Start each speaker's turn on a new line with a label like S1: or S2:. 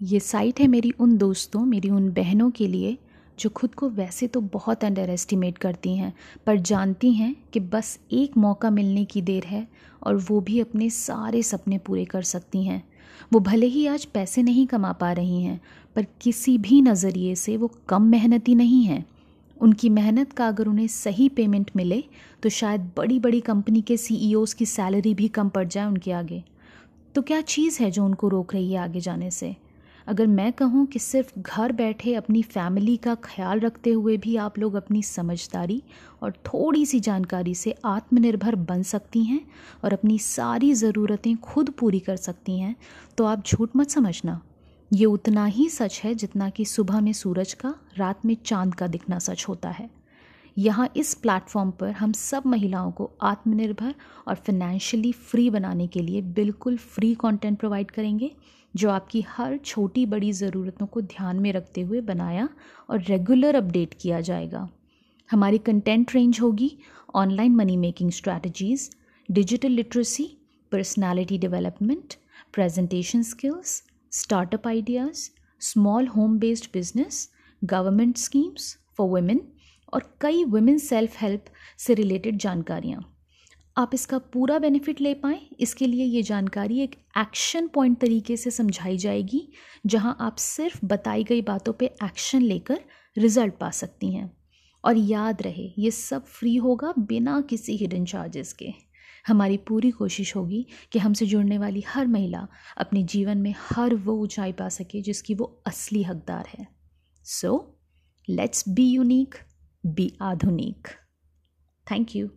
S1: ये साइट है मेरी उन दोस्तों, मेरी उन बहनों के लिए, जो खुद को वैसे तो बहुत अंडर एस्टिमेट करती हैं, पर जानती हैं कि बस एक मौका मिलने की देर है और वो भी अपने सारे सपने पूरे कर सकती हैं। वो भले ही आज पैसे नहीं कमा पा रही हैं, पर किसी भी नज़रिए से वो कम मेहनती नहीं हैं। उनकी मेहनत का अगर उन्हें सही पेमेंट मिले तो शायद बड़ी बड़ी कंपनी के सी की सैलरी भी कम पड़ जाए उनके आगे। तो क्या चीज़ है जो उनको रोक रही है आगे जाने से? अगर मैं कहूँ कि सिर्फ़ घर बैठे अपनी फैमिली का ख्याल रखते हुए भी आप लोग अपनी समझदारी और थोड़ी सी जानकारी से आत्मनिर्भर बन सकती हैं और अपनी सारी ज़रूरतें खुद पूरी कर सकती हैं तो आप झूठ मत समझना। ये उतना ही सच है जितना कि सुबह में सूरज का, रात में चाँद का दिखना सच होता है। यहाँ इस प्लेटफॉर्म पर हम सब महिलाओं को आत्मनिर्भर और फिनेंशियली फ्री बनाने के लिए बिल्कुल फ्री कंटेंट प्रोवाइड करेंगे, जो आपकी हर छोटी बड़ी ज़रूरतों को ध्यान में रखते हुए बनाया और रेगुलर अपडेट किया जाएगा। हमारी कंटेंट रेंज होगी online money making strategies digital literacy personality development presentation skills startup ideas small home based business government schemes for women और कई वुमेन सेल्फ हेल्प से रिलेटेड जानकारियाँ। आप इसका पूरा बेनिफिट ले पाएँ। इसके लिए ये जानकारी एक एक्शन पॉइंट तरीके से समझाई जाएगी, जहाँ आप सिर्फ़ बताई गई बातों पे एक्शन लेकर रिज़ल्ट पा सकती हैं। और याद रहे, ये सब फ्री होगा बिना किसी हिडन चार्जेस के। हमारी पूरी कोशिश होगी कि हमसे जुड़ने वाली हर महिला अपने जीवन में हर वो ऊंचाई पा सके जिसकी वो असली हकदार है। So let's be unique be आधुनिक। Thank you